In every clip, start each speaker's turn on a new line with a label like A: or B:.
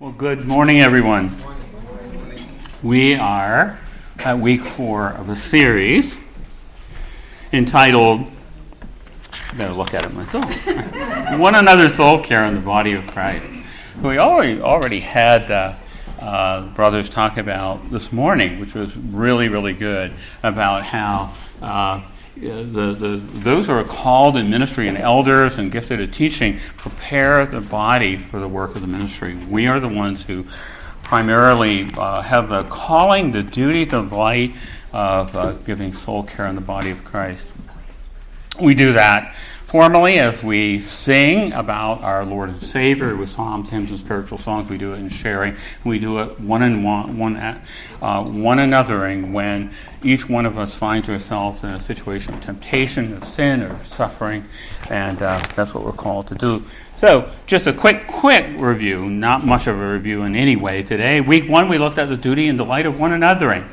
A: Well, good morning, everyone. We are at week four of a series entitled, I better look at it myself, One Another Soul Care in the Body of Christ. We already, already had uh, uh, brothers talk about this morning, which was really, really good, about how. Uh, the, the, those who are called in ministry and elders and gifted at teaching prepare the body for the work of the ministry. We are the ones who primarily uh, have the calling, the duty, the light of uh, giving soul care in the body of Christ. We do that formally as we sing about our Lord and Savior with psalms, hymns, and spiritual songs. We do it in sharing. We do it one and one, one, uh, one anothering when each one of us finds ourselves in a situation of temptation, of sin, or suffering, and uh, that's what we're called to do. So, just a quick, quick review, not much of a review in any way today. Week one, we looked at the duty and delight of one anothering.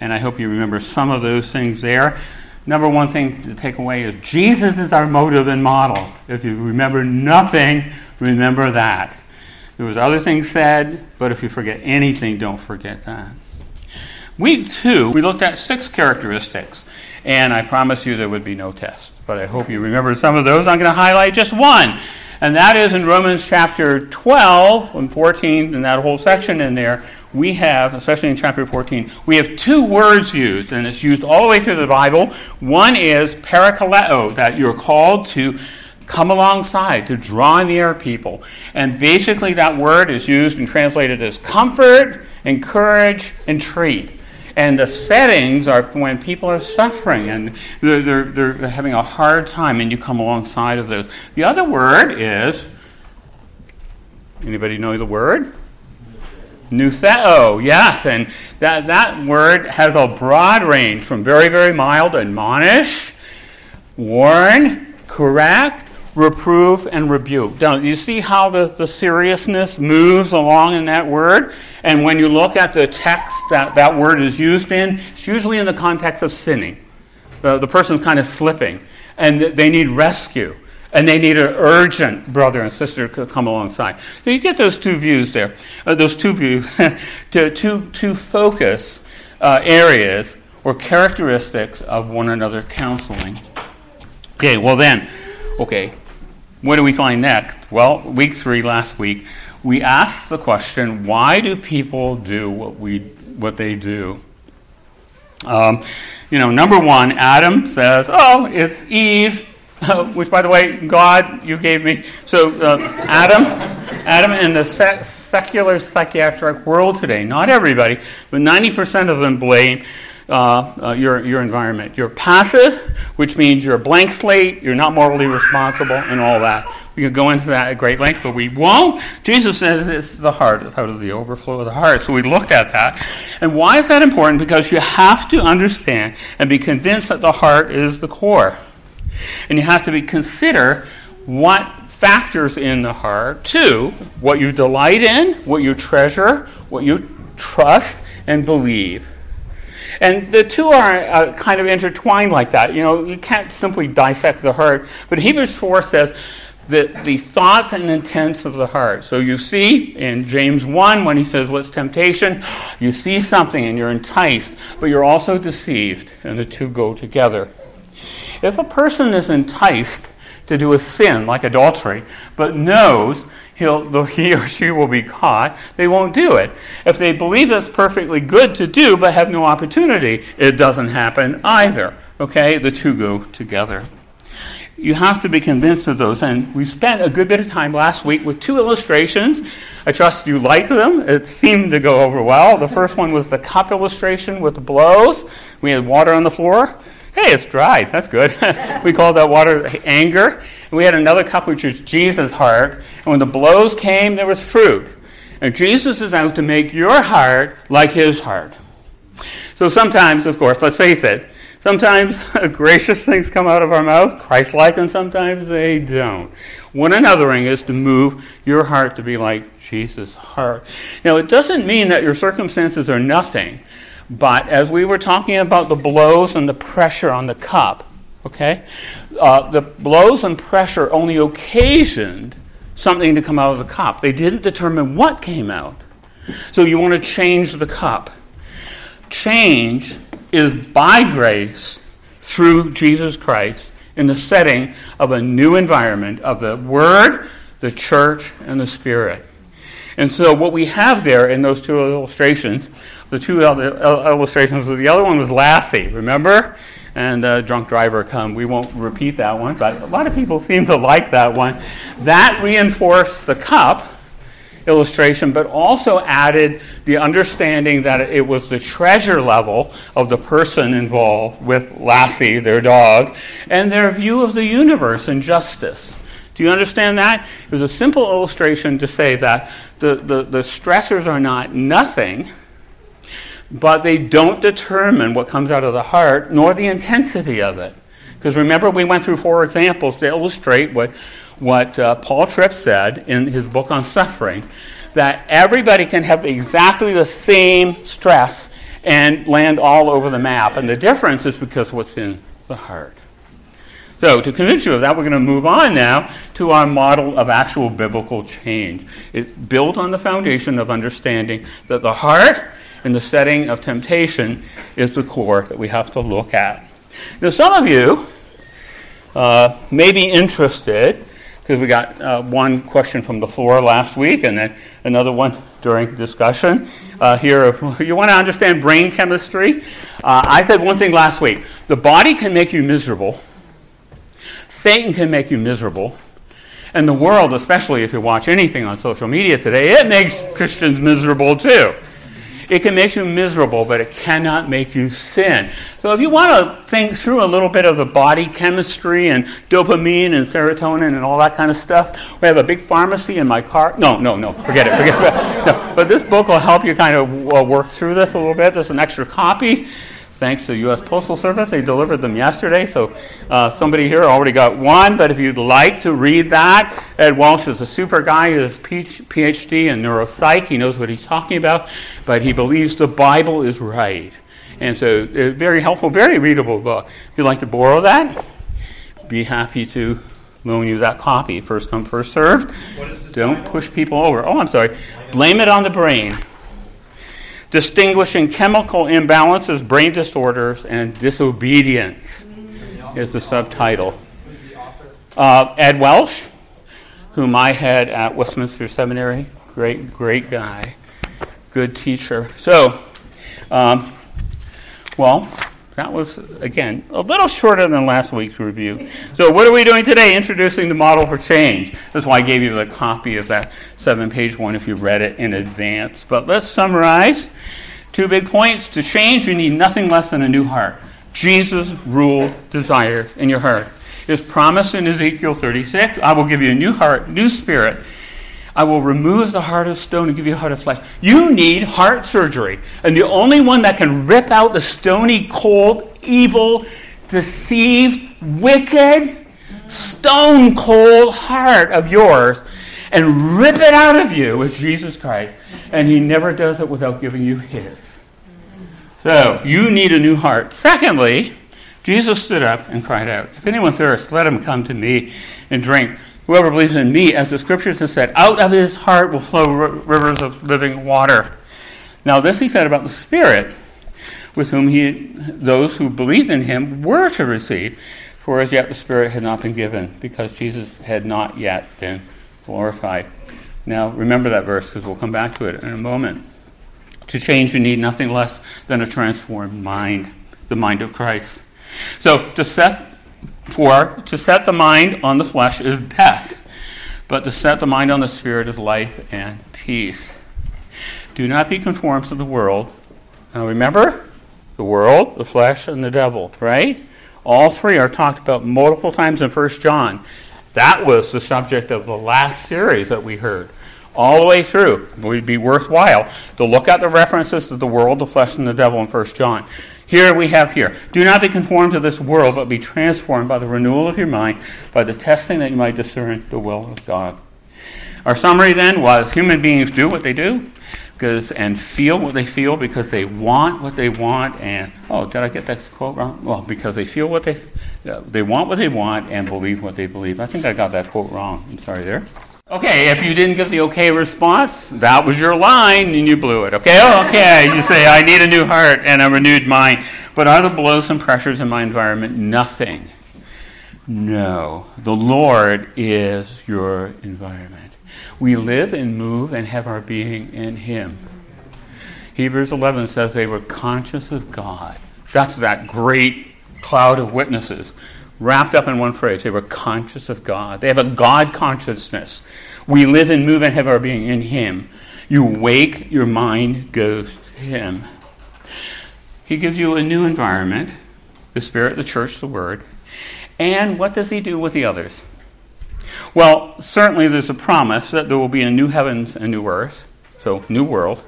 A: And I hope you remember some of those things there number one thing to take away is Jesus is our motive and model. If you remember nothing, remember that. There was other things said, but if you forget anything, don't forget that. Week two, we looked at six characteristics, and I promise you there would be no test. But I hope you remember some of those. I'm going to highlight just one, and that is in Romans chapter 12 and 14, and that whole section in there, we have, especially in chapter 14, we have two words used, and it's used all the way through the Bible. One is parakaleo, that you're called to come alongside, to draw near people. And basically, that word is used and translated as comfort, encourage, and treat. And the settings are when people are suffering and they're, they're, they're having a hard time, and you come alongside of those. The other word is anybody know the word? Nutheo, yes, and that, that word has a broad range from very, very mild, admonish, warn, correct, reprove, and rebuke. Now, you see how the, the seriousness moves along in that word? And when you look at the text that that word is used in, it's usually in the context of sinning. The, the person's kind of slipping, and they need rescue and they need an urgent brother and sister to come alongside. So you get those two views there, uh, those two views, to two, focus uh, areas or characteristics of one another counseling. Okay, well then, okay, what do we find next? Well, week three last week, we asked the question: Why do people do what we what they do? Um, you know, number one, Adam says, "Oh, it's Eve." Uh, which, by the way, God, you gave me. So, uh, Adam, Adam, in the sec- secular psychiatric world today, not everybody, but 90% of them blame uh, uh, your, your environment. You're passive, which means you're a blank slate, you're not morally responsible, and all that. We could go into that at great length, but we won't. Jesus says it's the heart, it's out of the overflow of the heart. So we looked at that. And why is that important? Because you have to understand and be convinced that the heart is the core. And you have to consider what factors in the heart, too, what you delight in, what you treasure, what you trust and believe. And the two are uh, kind of intertwined like that. You know, you can't simply dissect the heart. But Hebrews 4 says that the thoughts and intents of the heart. So you see in James 1 when he says, What's temptation? You see something and you're enticed, but you're also deceived. And the two go together. If a person is enticed to do a sin like adultery, but knows he'll, he or she will be caught, they won't do it. If they believe it's perfectly good to do but have no opportunity, it doesn't happen either. Okay? The two go together. You have to be convinced of those. And we spent a good bit of time last week with two illustrations. I trust you like them. It seemed to go over well. The first one was the cup illustration with the blows. We had water on the floor. Hey, it's dry. That's good. we called that water anger. And we had another cup, which is Jesus' heart. And when the blows came, there was fruit. And Jesus is out to make your heart like his heart. So sometimes, of course, let's face it, sometimes gracious things come out of our mouth, Christ like, and sometimes they don't. One anothering is to move your heart to be like Jesus' heart. Now, it doesn't mean that your circumstances are nothing. But as we were talking about the blows and the pressure on the cup, okay, uh, the blows and pressure only occasioned something to come out of the cup. They didn't determine what came out. So you want to change the cup. Change is by grace through Jesus Christ in the setting of a new environment of the Word, the church, and the Spirit. And so what we have there in those two illustrations, the two illustrations, the other one was Lassie, remember? And uh, drunk driver come. We won't repeat that one, but a lot of people seem to like that one. That reinforced the cup illustration, but also added the understanding that it was the treasure level of the person involved with Lassie, their dog, and their view of the universe and justice. Do you understand that? It was a simple illustration to say that the, the, the stressors are not nothing, but they don't determine what comes out of the heart nor the intensity of it. Because remember, we went through four examples to illustrate what what uh, Paul Tripp said in his book on suffering that everybody can have exactly the same stress and land all over the map. And the difference is because what's in the heart. So, to convince you of that, we're going to move on now to our model of actual biblical change. It's built on the foundation of understanding that the heart in the setting of temptation is the core that we have to look at. Now, some of you uh, may be interested because we got uh, one question from the floor last week and then another one during discussion uh, here. You want to understand brain chemistry? Uh, I said one thing last week the body can make you miserable, Satan can make you miserable. And the world, especially if you watch anything on social media today, it makes Christians miserable too. It can make you miserable, but it cannot make you sin. So if you want to think through a little bit of the body chemistry and dopamine and serotonin and all that kind of stuff, we have a big pharmacy in my car. No, no, no, forget it. Forget it. No, but this book will help you kind of uh, work through this a little bit. There's an extra copy thanks to the U.S. Postal Service. They delivered them yesterday, so uh, somebody here already got one. But if you'd like to read that, Ed Welch is a super guy. He has a PhD in neuropsych. He knows what he's talking about, but he believes the Bible is right. And so, a very helpful, very readable book. If you'd like to borrow that, be happy to loan you that copy. First come, first served. Don't title? push people over. Oh, I'm sorry. Blame it on the brain distinguishing chemical imbalances, brain disorders, and disobedience is the subtitle. Uh, Ed Welch, whom I had at Westminster Seminary, great, great guy, good teacher. So, um, well, that was, again, a little shorter than last week's review. So, what are we doing today? Introducing the model for change. That's why I gave you the copy of that seven page one if you read it in advance. But let's summarize. Two big points. To change, you need nothing less than a new heart. Jesus rule desire in your heart. His promise in Ezekiel 36 I will give you a new heart, new spirit. I will remove the heart of stone and give you a heart of flesh. You need heart surgery. And the only one that can rip out the stony, cold, evil, deceived, wicked, stone cold heart of yours and rip it out of you is Jesus Christ. And he never does it without giving you his. So you need a new heart. Secondly, Jesus stood up and cried out, If anyone thirsts, let him come to me and drink. Whoever believes in me, as the scriptures have said, out of his heart will flow rivers of living water. Now, this he said about the Spirit, with whom he, those who believed in him were to receive, for as yet the Spirit had not been given, because Jesus had not yet been glorified. Now, remember that verse, because we'll come back to it in a moment. To change, you need nothing less than a transformed mind, the mind of Christ. So, to set for to set the mind on the flesh is death, but to set the mind on the spirit is life and peace. Do not be conformed to the world. Now remember, the world, the flesh, and the devil, right? All three are talked about multiple times in 1 John. That was the subject of the last series that we heard. All the way through. It would be worthwhile to look at the references to the world, the flesh, and the devil in 1 John. Here we have here. Do not be conformed to this world, but be transformed by the renewal of your mind, by the testing that you might discern the will of God. Our summary then was human beings do what they do because and feel what they feel because they want what they want and oh did I get that quote wrong? Well, because they feel what they uh, they want what they want and believe what they believe. I think I got that quote wrong. I'm sorry there. Okay, if you didn't get the okay response, that was your line and you blew it. Okay, oh, okay. You say, I need a new heart and a renewed mind. But are the blows and pressures in my environment nothing? No. The Lord is your environment. We live and move and have our being in Him. Hebrews 11 says they were conscious of God. That's that great cloud of witnesses wrapped up in one phrase. They were conscious of God. They have a God consciousness. We live and move and have our being in Him. You wake, your mind goes to Him. He gives you a new environment the Spirit, the church, the Word. And what does He do with the others? Well, certainly there's a promise that there will be a new heavens and new earth, so new world,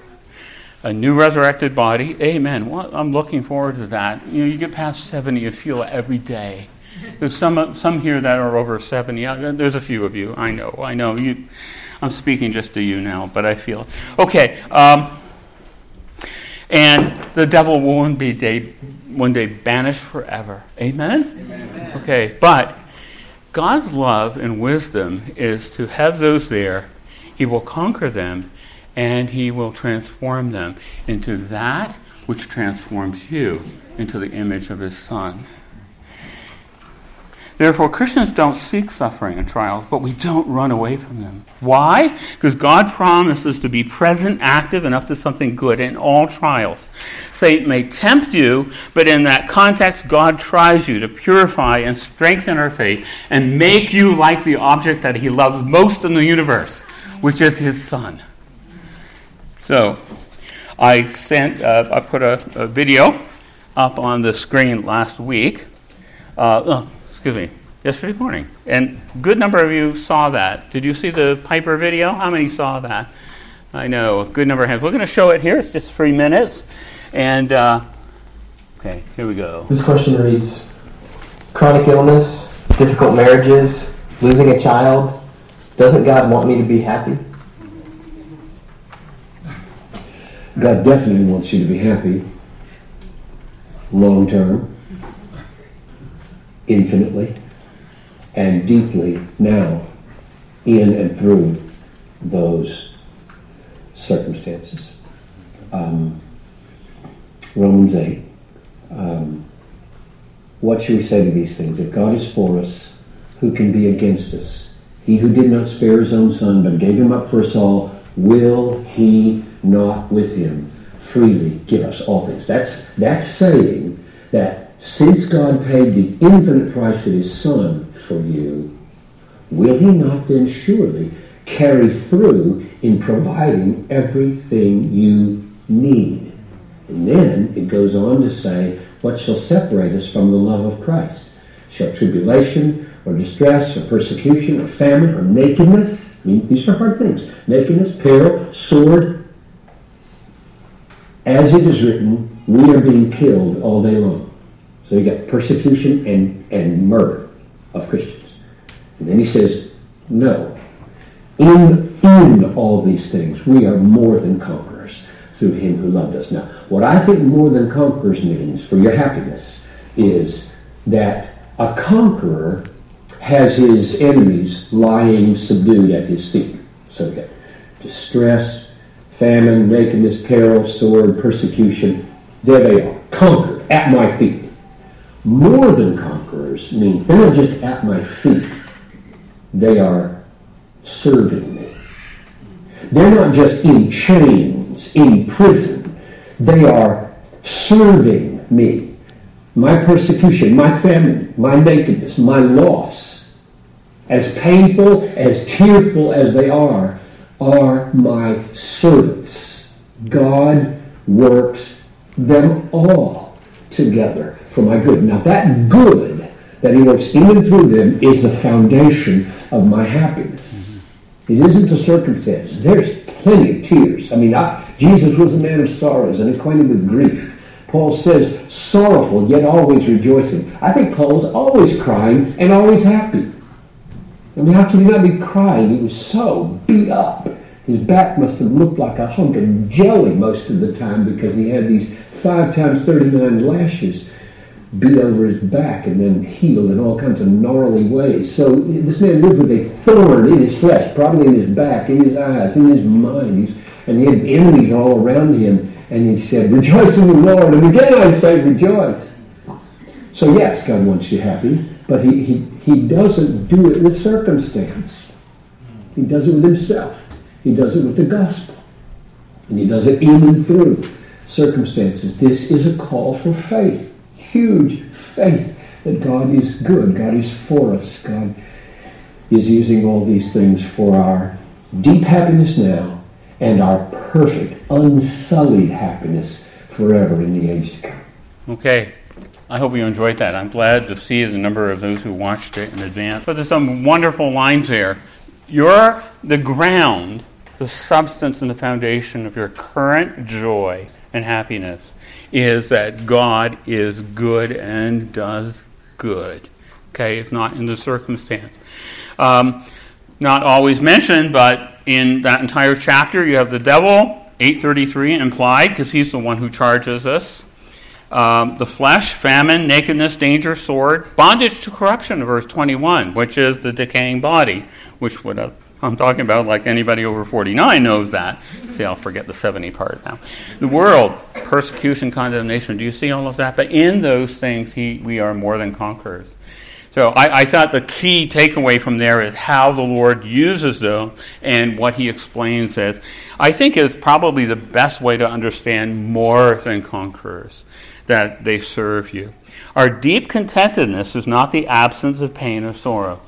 A: a new resurrected body. Amen. Well, I'm looking forward to that. You know, you get past 70, you feel it every day. There's some, some here that are over 70. There's a few of you. I know. I know. You, I'm speaking just to you now, but I feel. Okay. Um, and the devil will one, be day, one day banished forever. Amen? Amen? Okay. But God's love and wisdom is to have those there. He will conquer them and he will transform them into that which transforms you into the image of his son. Therefore, Christians don't seek suffering and trials, but we don't run away from them. Why? Because God promises to be present, active, and up to something good in all trials. Satan may tempt you, but in that context, God tries you to purify and strengthen our faith and make you like the object that he loves most in the universe, which is his son. So, I sent, uh, I put a, a, video up on the screen last week. Uh, oh, excuse me, yesterday morning. And good number of you saw that. Did you see the Piper video? How many saw that? I know, a good number of hands. We're going to show it here. It's just three minutes. And, uh, okay, here we go.
B: This question reads Chronic illness, difficult marriages, losing a child. Doesn't God want me to be happy?
C: God definitely wants you to be happy long term infinitely and deeply now in and through those circumstances. Um, Romans 8. Um, what should we say to these things? If God is for us, who can be against us? He who did not spare his own son, but gave him up for us all, will he not with him freely give us all things? That's, that's saying that since God paid the infinite price of his Son for you, will he not then surely carry through in providing everything you need? And then it goes on to say, What shall separate us from the love of Christ? Shall tribulation or distress or persecution or famine or nakedness? I mean, these are hard things. Nakedness, peril, sword. As it is written, we are being killed all day long. So you got persecution and, and murder of Christians. And then he says, no. In, in all these things, we are more than conquerors through him who loved us. Now, what I think more than conquerors means for your happiness is that a conqueror has his enemies lying subdued at his feet. So you got distress, famine, nakedness, peril, sword, persecution. There they are, conquered at my feet more than conquerors mean they're not just at my feet, they are serving me. They're not just in chains, in prison, they are serving me. My persecution, my famine, my nakedness, my loss, as painful, as tearful as they are, are my servants. God works them all together for my good. Now, that good that He works in and through them is the foundation of my happiness. It isn't the circumstances. There's plenty of tears. I mean, I, Jesus was a man of sorrows and acquainted with grief. Paul says, sorrowful, yet always rejoicing. I think Paul was always crying and always happy. I mean, how can he not be crying? He was so beat up. His back must have looked like a hunk of jelly most of the time because he had these five times 39 lashes beat over his back and then healed in all kinds of gnarly ways. So this man lived with a thorn in his flesh, probably in his back, in his eyes, in his mind. He's, and he had enemies all around him. And he said, Rejoice in the Lord. And again I say, Rejoice. So yes, God wants you happy, but he, he, he doesn't do it with circumstance. He does it with himself. He does it with the gospel. And he does it in and through circumstances. This is a call for faith. Huge faith that God is good. God is for us. God is using all these things for our deep happiness now and our perfect, unsullied happiness forever in the age to come.
A: Okay. I hope you enjoyed that. I'm glad to see the number of those who watched it in advance. But there's some wonderful lines here. You're the ground, the substance and the foundation of your current joy and happiness is that God is good and does good. Okay, it's not in the circumstance. Um, not always mentioned, but in that entire chapter, you have the devil, 833 implied, because he's the one who charges us. Um, the flesh, famine, nakedness, danger, sword, bondage to corruption, verse 21, which is the decaying body, which would have I'm talking about like anybody over 49 knows that. See, I'll forget the 70 part now. The world, persecution, condemnation. Do you see all of that? But in those things, he, we are more than conquerors. So I, I, thought the key takeaway from there is how the Lord uses them and what he explains as, I think is probably the best way to understand more than conquerors, that they serve you. Our deep contentedness is not the absence of pain or sorrow.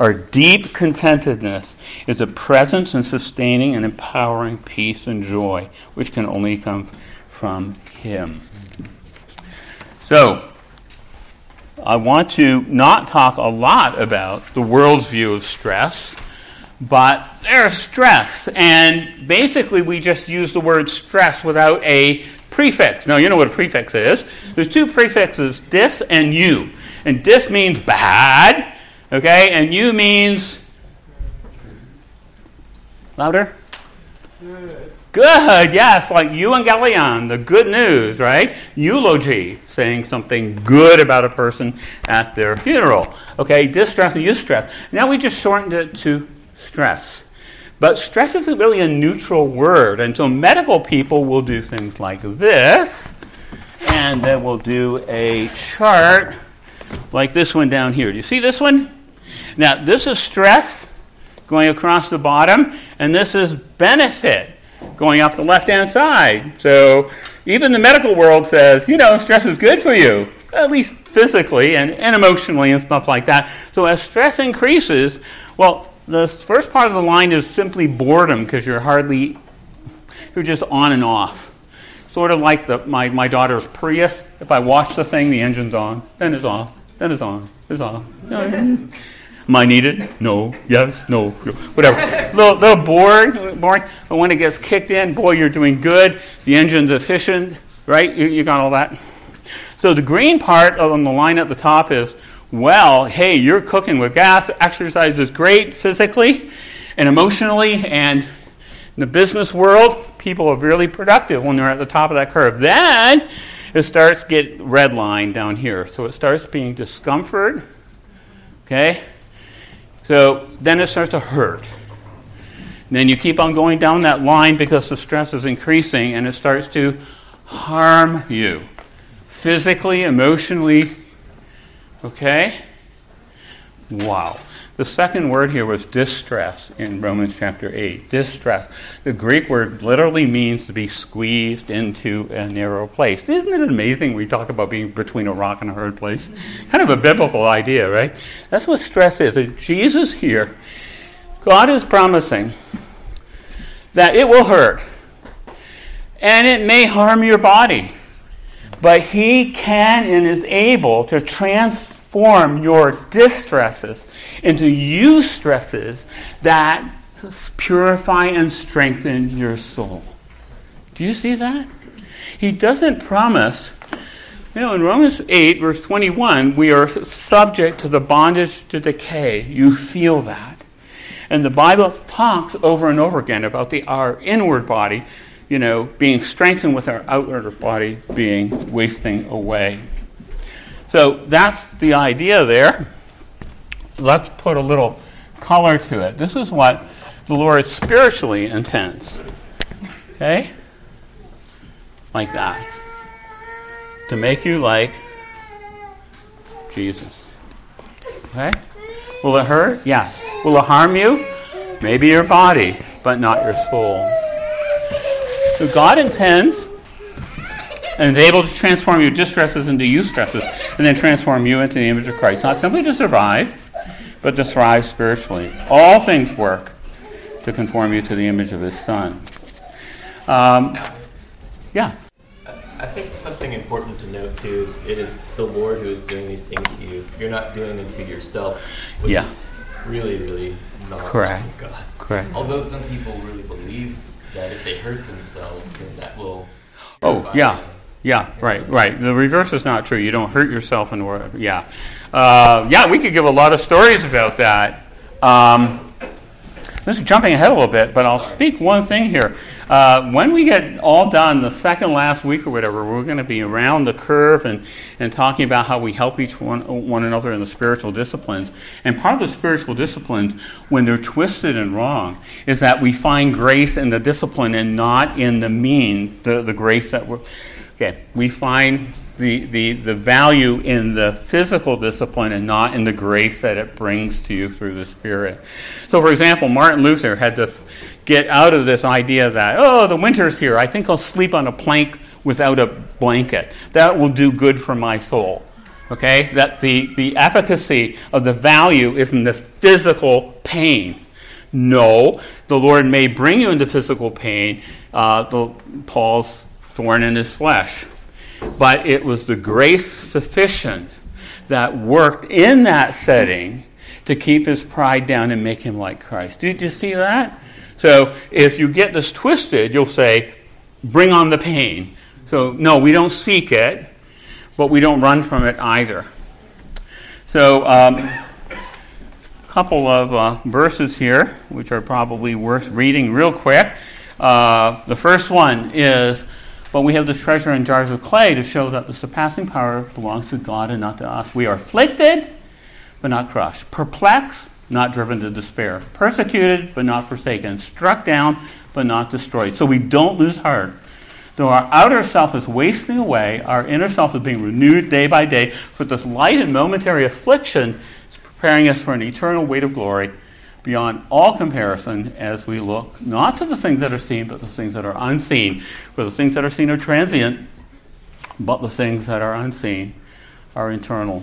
A: Our deep contentedness is a presence and sustaining and empowering peace and joy, which can only come from Him. So, I want to not talk a lot about the world's view of stress, but there's stress. And basically, we just use the word stress without a prefix. Now, eu know what a prefix is. There's two prefixes, dis and you. And dis means bad, Okay, and you means louder. Good. Good, yes, like you and euangelion, the good news, right? Eulogy, saying something good about a person at their funeral. Okay, distress and eustress. Now we just shortened it to stress. But stress isn't really a neutral word until medical people will do things like this, and then we'll do a chart like this one down here. Do you see this one? Now, this is stress going across the bottom, and this is benefit going up the left hand side. So, even the medical world says, you know, stress is good for you, at least physically and, and emotionally and stuff like that. So, as stress increases, well, the first part of the line is simply boredom because you're hardly, you're just on and off. Sort of like the, my, my daughter's Prius. If I watch the thing, the engine's on, then it's off, then it's on, it's off. Am I needed? No. Yes. No. Whatever. little, little bored, boring. But when it gets kicked in, boy, you're doing good. The engine's efficient, right? You, you got all that. So the green part on the line at the top is, well, hey, you're cooking with gas. Exercise is great physically and emotionally, and in the business world, people are really productive when they're at the top of that curve. Then it starts to get red line down here. So it starts being discomfort. Okay? So then it starts to hurt. And then you keep on going down that line because the stress is increasing and it starts to harm you physically, emotionally. Okay? Wow. The second word here was distress in Romans chapter 8. Distress. The Greek word literally means to be squeezed into a narrow place. Isn't it amazing we talk about being between a rock and a hard place? Kind of a biblical idea, right? That's what stress is. And Jesus here, God is promising that it will hurt and it may harm your body, but He can and is able to transform your distresses into eustresses that purify and strengthen your soul. Do you see that? He doesn't promise. You know, in Romans 8, verse 21, we are subject to the bondage to decay. You feel that. And the Bible talks over and over again about the, our inward body, you know, being strengthened with our outward body being wasting away. So that's the idea there. Let's put a little color to it. This is what the Lord spiritually intends. Okay? Like that. To make you like Jesus. Okay? Will it hurt? Yes. Will it harm you? Maybe your body, but not your soul. So God intends and is able to transform your distresses into eustresses and then transform you into the image of Christ. Not simply to survive, but to thrive spiritually. All things work to conform you to the image of his Son. Um, yeah.
D: I think something important to note too is it is the Lord who is doing these things to you. You're not doing them to yourself, which
A: yeah.
D: is really, really not
A: Correct.
D: God.
A: Correct.
D: Although some people really believe that if they hurt themselves, then that will.
A: Oh, yeah.
D: them.
A: Yeah, right, right. The reverse is not true. You don't hurt yourself in order. Yeah. Uh, yeah, we could give a lot of stories about that. Um, this is jumping ahead a little bit, but I'll speak one thing here. Uh, when we get all done, the second last week or whatever, we're going to be around the curve and, and talking about how we help each one, one another in the spiritual disciplines. And part of the spiritual disciplines, when they're twisted and wrong, is that we find grace in the discipline and not in the mean, the, the grace that we're. Okay, we find the, the, the value in the physical discipline and not in the grace that it brings to you through the Spirit. So, for example, Martin Luther had to get out of this idea that, oh, the winter's here. I think I'll sleep on a plank without a blanket. That will do good for my soul. Okay? That the, the efficacy of the value is in the physical pain. No, the Lord may bring you into physical pain. Uh, the, Paul's thorn in his flesh. But it was the grace sufficient that worked in that setting to keep his pride down and make him like Christ. Did you see that? So if you get this twisted, you'll say, bring on the pain. So, no, we don't seek it, but we don't run from it either. So, um, a couple of uh, verses here, which are probably worth reading real quick. Uh, the first one is but we have this treasure in jars of clay to show that the surpassing power belongs to God and not to us. We are afflicted, but not crushed, perplexed, not driven to despair, persecuted, but not forsaken, struck down, but not destroyed. So we don't lose heart. Though our outer self is wasting away, our inner self is being renewed day by day, for this light and momentary affliction is preparing us for an eternal weight of glory beyond all comparison as we look not to the things that are seen, but the things that are unseen. For the things that are seen are transient, but the things that are unseen are eternal.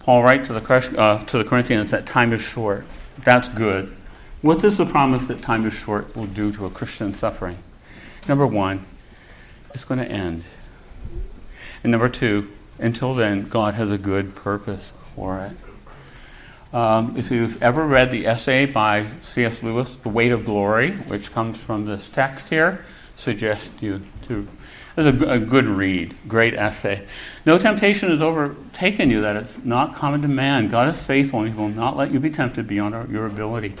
A: Paul writes to the, uh, to the Corinthians that time is short. That's good. What does the promise that time is short will do to a Christian suffering? Number one, it's going to end. And number two, until then, God has a good purpose for it. Um, if you've ever read the essay by C.S. Lewis, The Weight of Glory, which comes from this text here, suggest you to. It's a, a good read, great essay. No temptation has overtaken you that it's not common to man. God is faithful and he will not let you be tempted beyond our, your ability.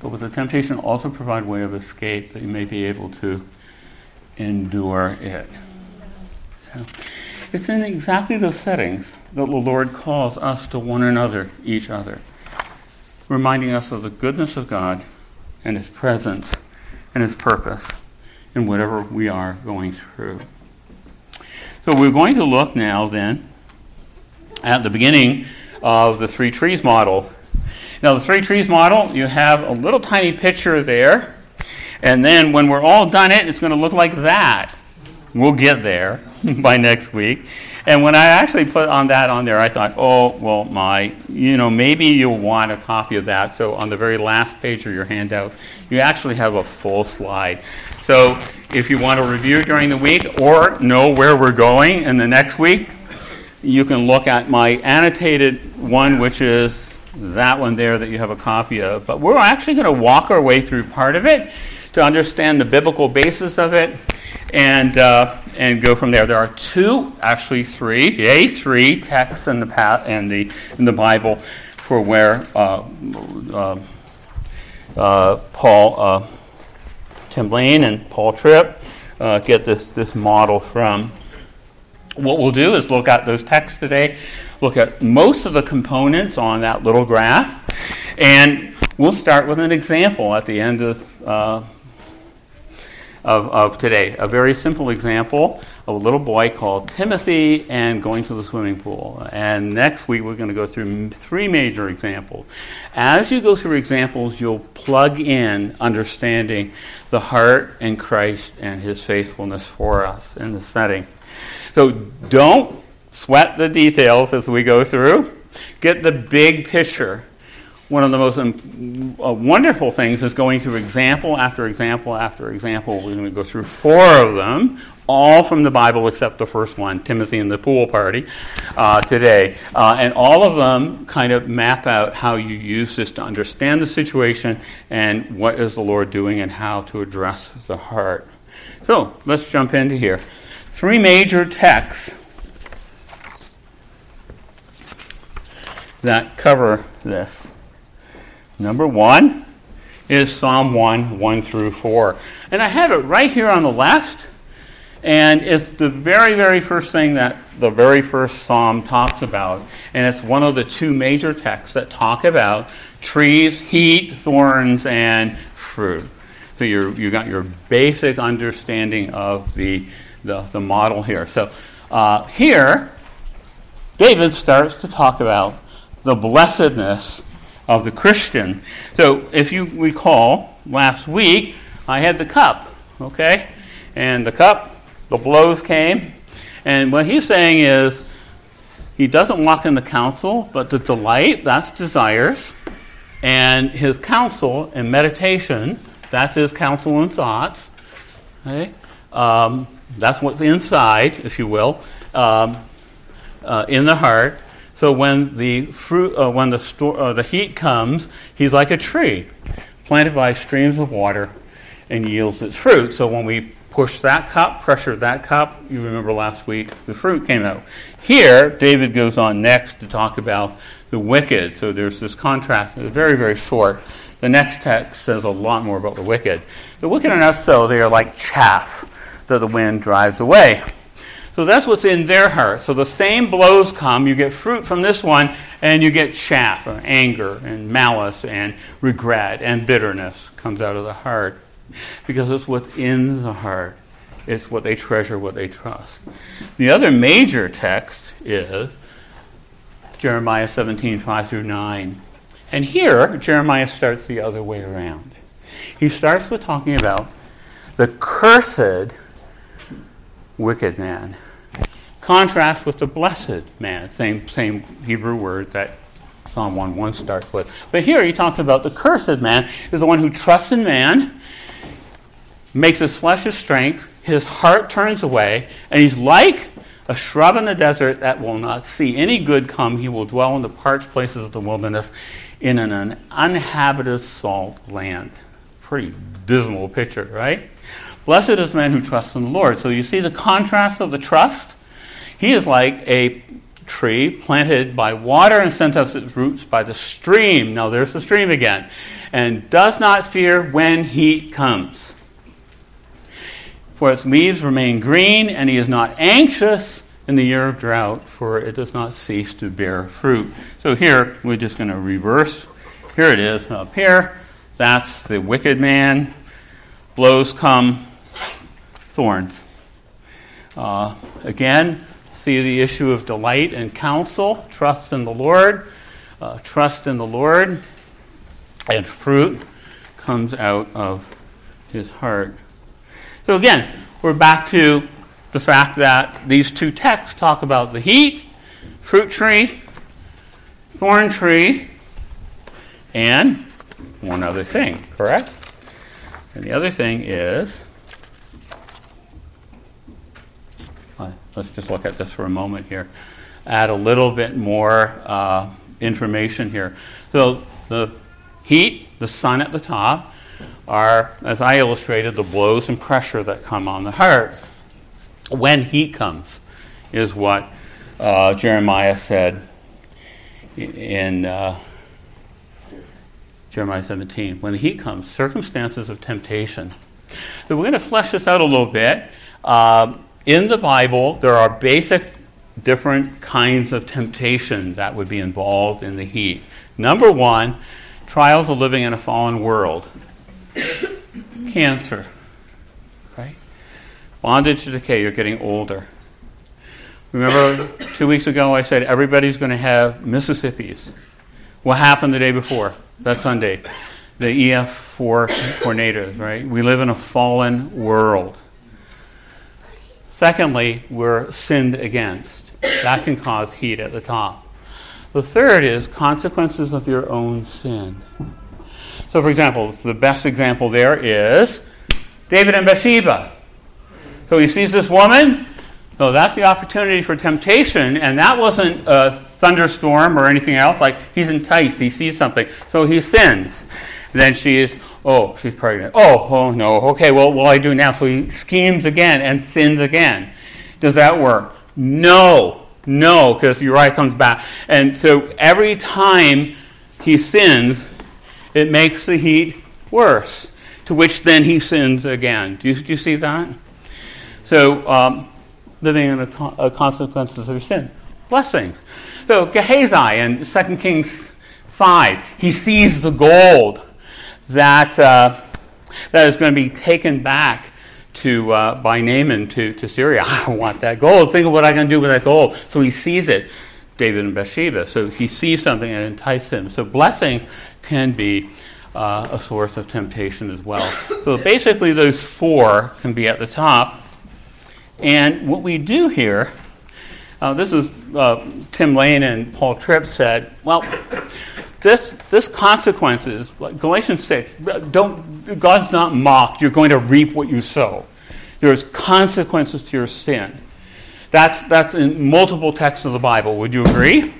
A: But with the temptation, also provide way of escape that you may be able to endure it. So, it's in exactly those settings that the Lord calls us to one another, each other reminding us of the goodness of God and His presence and His purpose in whatever we are going through. So we're going to look now then at the beginning of the three trees model. Now, the three trees model, you have a little tiny picture there, and then when we're all done it, it's going to look like that. We'll get there by next week. And when I actually put on that on there, I thought, oh, well, my, you know, maybe you'll want a copy of that. So on the very last page of your handout, you actually have a full slide. So if you want to review during the week or know where we're going in the next week, you can look at my annotated one, which is that one there that you have a copy of. But we're actually going to walk our way through part of it to understand the biblical basis of it and uh, and go from there. There are two, actually three, a three texts in the path and the in the Bible for where uh, uh, uh Paul uh, Tim Lane and Paul Tripp uh, get this this model from. What we'll do is look at those texts today, look at most of the components on that little graph, and we'll start with an example at the end of, uh, of, of today. A very simple example of a little boy called Timothy and going to the swimming pool. And next week we're going to go through three major examples. As you go through examples, you'll plug in understanding the heart and Christ and his faithfulness for us in the setting. So don't sweat the details as we go through. Get the big picture. One of the most um, uh, wonderful things is going through example after example after example. We're going to go through four of them, all from the Bible except the first one, Timothy and the pool party, uh, today. Uh, and all of them kind of map out how you use this to understand the situation and what is the Lord doing and how to address the heart. So let's jump into here. Three major texts that cover this. Number one is Psalm 1, 1 through 4. And I have it right here on the left, and it's the very, very first thing that the very first psalm talks about. And it's one of the two major texts that talk about trees, heat, thorns, and fruit. So you you got your basic understanding of the, the, the model here. So uh, here, David starts to talk about the blessedness of the Christian. So, if you recall, last week I had the cup, okay? And the cup, the blows came. And what he's saying is, he doesn't walk in the counsel, but the delight, that's desires. And his counsel and meditation, that's his counsel and thoughts. Okay? Um, that's what's inside, if you will, um, uh, in the heart. So when the fruit, uh, when the, uh, the heat comes, he's like a tree planted by streams of water and yields its fruit. So when we push that cup, pressure that cup, you remember last week, the fruit came out. Here, David goes on next to talk about the wicked. So there's this contrast. It's very, very short. The next text says a lot more about the wicked. The wicked are not so, they are like chaff that the wind drives away. So that's what's in their heart. So the same blows come. You get fruit from this one, and you get chaff, or anger, and malice, and regret, and bitterness comes out of the heart. Because it's what's in the heart. It's what they treasure, what they trust. The other major text is Jeremiah 17, 5 through 9. And here, Jeremiah starts the other way around. He starts with talking about the cursed wicked man contrast with the blessed man, same, same Hebrew word that Psalm 1 1 starts with. But here he talks about the cursed man is the one who trusts in man, makes his flesh his strength, his heart turns away, and he's like a shrub in the desert that will not see any good come. He will dwell in the parched places of the wilderness in an uninhabited salt land. Pretty dismal picture, right? Blessed is man who trusts in the Lord. So you see the contrast of the trust he is like a tree planted by water and sent out its roots by the stream. Now there's the stream again. And does not fear when heat comes. For its leaves remain green, and he is not anxious in the year of drought, for it does not cease to bear fruit. So here, we're just going to reverse. Here it is up here. That's the wicked man. Blows come, thorns. Uh, again, see the issue of delight and counsel, trust in the Lord, uh, trust in the Lord, and fruit comes out of his heart. So again, we're back to the fact that these two texts talk about the heat, fruit tree, thorn tree, and one other thing, correct? And the other thing is let's just look at this for a moment here. Add a little bit more uh, information here. So the heat, the sun at the top, are, as I illustrated, the blows and pressure that come on the heart. When heat comes, is what uh, Jeremiah said in uh, Jeremiah 17. When the heat comes, circumstances of temptation. So we're going to flesh this out a little bit. Uh, in the Bible, there are basic different kinds of temptation that would be involved in the heat. Number one, trials of living in a fallen world. Cancer, right? Bondage to decay, you're getting older. Remember two weeks ago I said everybody's going to have Mississippi's. What happened the day before? That Sunday. The EF4 tornadoes, right? We live in a fallen world. Secondly, we're sinned against. That can cause heat at the top. The third is consequences of your own sin. So, for example, the best example there is David and Bathsheba. So he sees this woman. So that's the opportunity for temptation, and that wasn't a thunderstorm or anything else. Like he's enticed, he sees something, so he sins. Then she is, oh, she's pregnant. Oh, oh no. Okay, well, what do I do now? So he schemes again and sins again. Does that work? No, no, because Uriah comes back. And so every time he sins, it makes the heat worse, to which then he sins again. Do you, do you see that? So, um, living in the uh, consequences of sin. Blessings. So, Gehazi in 2 Kings 5, he sees the gold that, uh, that is going to be taken back to, uh, by Naaman to, to Syria. I want that gold. Think of what I can do with that gold. So he sees it, David and Bathsheba. So he sees something and entices him. So blessing can be uh, a source of temptation as well. So basically, those four can be at the top. And what we do here, uh, this is uh, Tim Lane and Paul Tripp said, well, this, this consequences, like Galatians 6, don't, God's not mocked. You're going to reap what you sow. There's consequences to your sin. That's, that's in multiple texts of the Bible. Would you agree?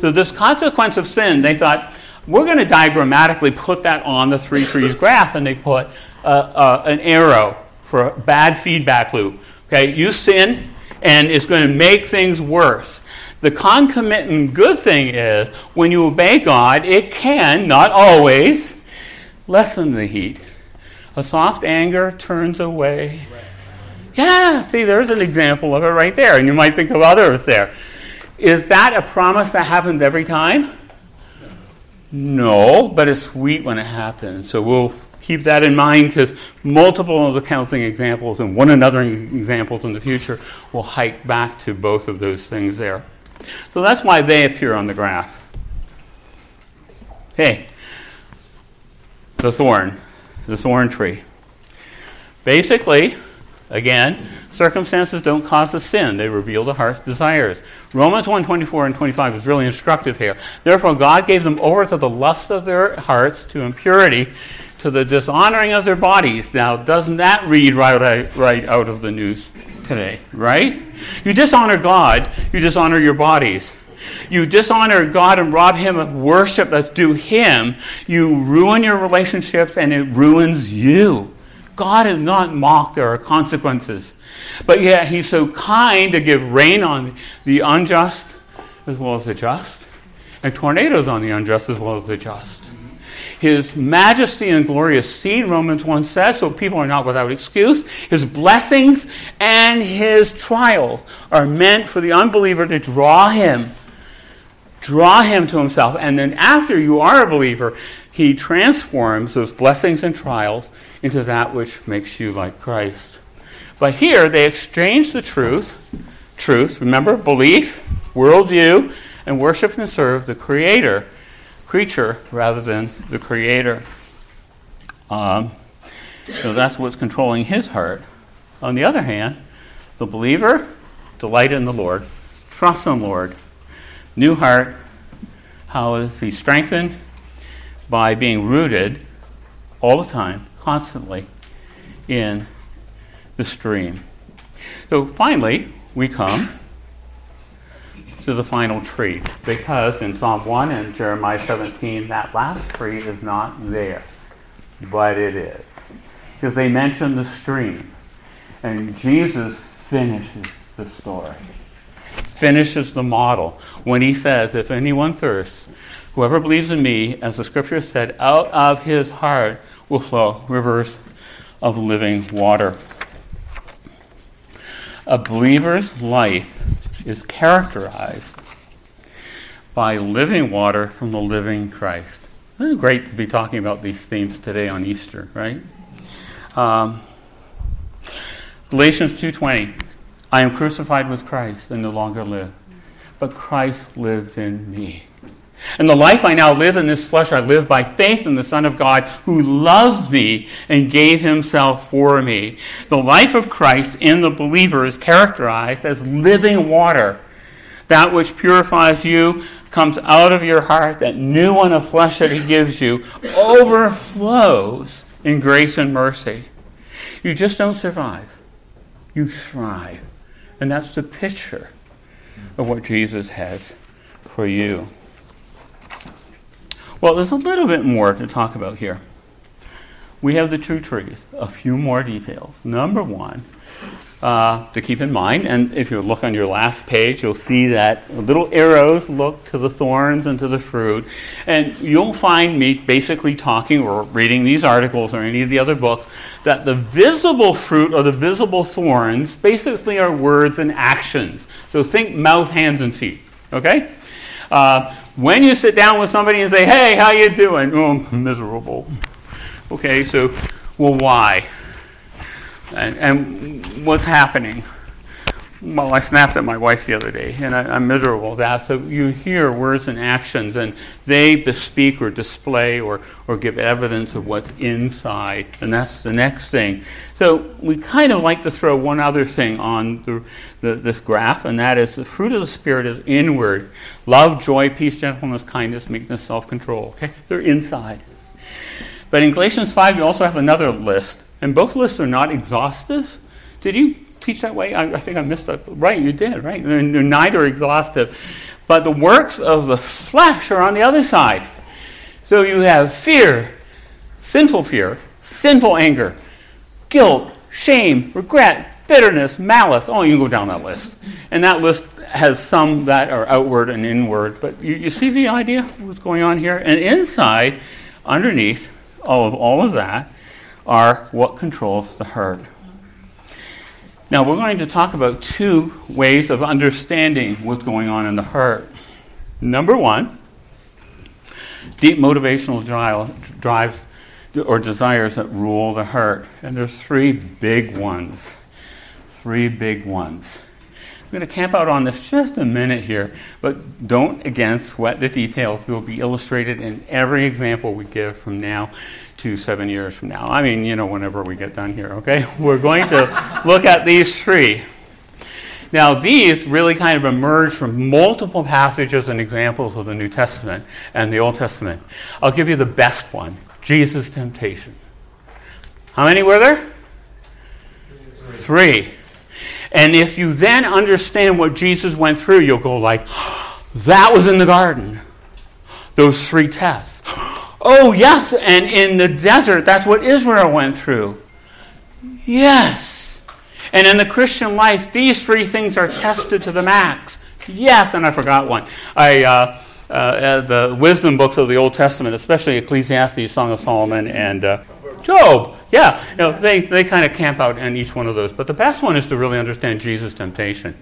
A: So, this consequence of sin, they thought, we're going to diagrammatically put that on the three trees graph, and they put uh, uh, an arrow for a bad feedback loop. Okay, you sin, and it's going to make things worse. The concomitant good thing is when you obey God, it can, not always, lessen the heat. A soft anger turns away. Yeah, see, there's an example of it right there, and you might think of others there. Is that a promise that happens every time? No, but it's sweet when it happens. So we'll keep that in mind because multiple of the counseling examples and one another examples in the future will hike back to both of those things there. So that's why they appear on the graph. Okay, the thorn, the thorn tree. Basically, again, circumstances don't cause the sin, they reveal the heart's desires. Romans 1 24 and 25 is really instructive here. Therefore, God gave them over to the lust of their hearts, to impurity, to the dishonoring of their bodies. Now, doesn't that read right, right out of the news today, right? You dishonor God, you dishonor your bodies. You dishonor God and rob Him of worship that's due Him. You ruin your relationships and it ruins you. God is not mocked, there are consequences. But yet, He's so kind to give rain on the unjust as well as the just, and tornadoes on the unjust as well as the just. His majesty and glorious seed, Romans 1 says, so people are not without excuse. His blessings and his trials are meant for the unbeliever to draw him, draw him to himself. And then after you are a believer, he transforms those blessings and trials into that which makes you like Christ. But here they exchange the truth, truth, remember, belief, worldview, and worship and serve the Creator creature rather than the creator. Um, so that's what's controlling his heart. On the other hand, the believer, delight in the Lord, trust in the Lord, new heart, how is he strengthened? By being rooted all the time, constantly, in the stream. So finally, we come to the final tree because in Psalm 1 and Jeremiah 17, that last tree is not there, but it is. Because they mention the stream, and Jesus finishes the story, finishes the model when he says, If anyone thirsts, whoever believes in me, as the scripture said, out of his heart will flow rivers of living water. A believer's life is characterized by living water from the living Christ. Great to be talking about these themes today on Easter, right? Um, Galatians 2:20 I am crucified with Christ and no longer live, but Christ lives in me. And the life I now live in this flesh, I live by faith in the Son of God who loves me and gave himself for me. The life of Christ in the believer is characterized as living water. That which purifies you comes out of your heart, that new one of flesh that he gives you overflows in grace and mercy. You just don't survive, you thrive. And that's the picture of what Jesus has for you. Well, there's a little bit more to talk about here. We have the two trees, a few more details. Number one, uh, to keep in mind, and if you look on your last page, you'll see that little arrows look to the thorns and to the fruit. And you'll find me basically talking or reading these articles or any of the other books that the visible fruit or the visible thorns basically are words and actions. So think mouth, hands, and feet. Okay? Uh, when you sit down with somebody and say, "Hey, how you doing?" Oh, miserable. Okay, so well, why? And, and what's happening? Well, I snapped at my wife the other day, and I, am miserable with that. So you hear words and actions, and they bespeak or display or, or give evidence of what's inside, and that's the next thing. So we kind of like to throw one other thing on the, the, this graph, and that is the fruit of the Spirit is inward love, joy, peace, gentleness, kindness, meekness, self control. Okay? They're inside. But in Galatians 5, you also have another list, and both lists are not exhaustive. Did you teach that way? I, I think I missed that. Right, you did, right? Neither exhaustive. But the works of the flesh are on the other side. So you have fear, sinful fear, sinful anger, guilt, shame, regret, bitterness, malice. Oh, you can go down that list. And that list has some that are outward and inward. But you, you see the idea? What's going on here? And inside, underneath all of all of that, are what controls the heart. Now, we're going to talk about two ways of understanding what's going on in the heart. Number one, deep motivational drives or desires that rule the heart. And there's three big ones. Three big ones. I'm going to camp out on this just a minute here, but don't again sweat the details. They'll be illustrated in every example we give from now to seven years from now. I mean, you know, whenever we get done here, okay? We're going to look at these three. Now, these really kind of emerge from multiple passages and examples of the New Testament and the Old Testament. I'll give you the best one Jesus' temptation. How many were there? Three. And if you then understand what Jesus went through, you'll go like, that was in the garden. Those three tests. Oh, yes, and in the desert, that's what Israel went through. Yes. And in the Christian life, these three things are tested to the max. Yes, and I forgot one. I, uh, uh, the wisdom books of the Old Testament, especially Ecclesiastes, Song of Solomon, and uh, Job. Yeah, you know, they, they kind of camp out in each one of those. But the best one is to really understand Jesus' temptation.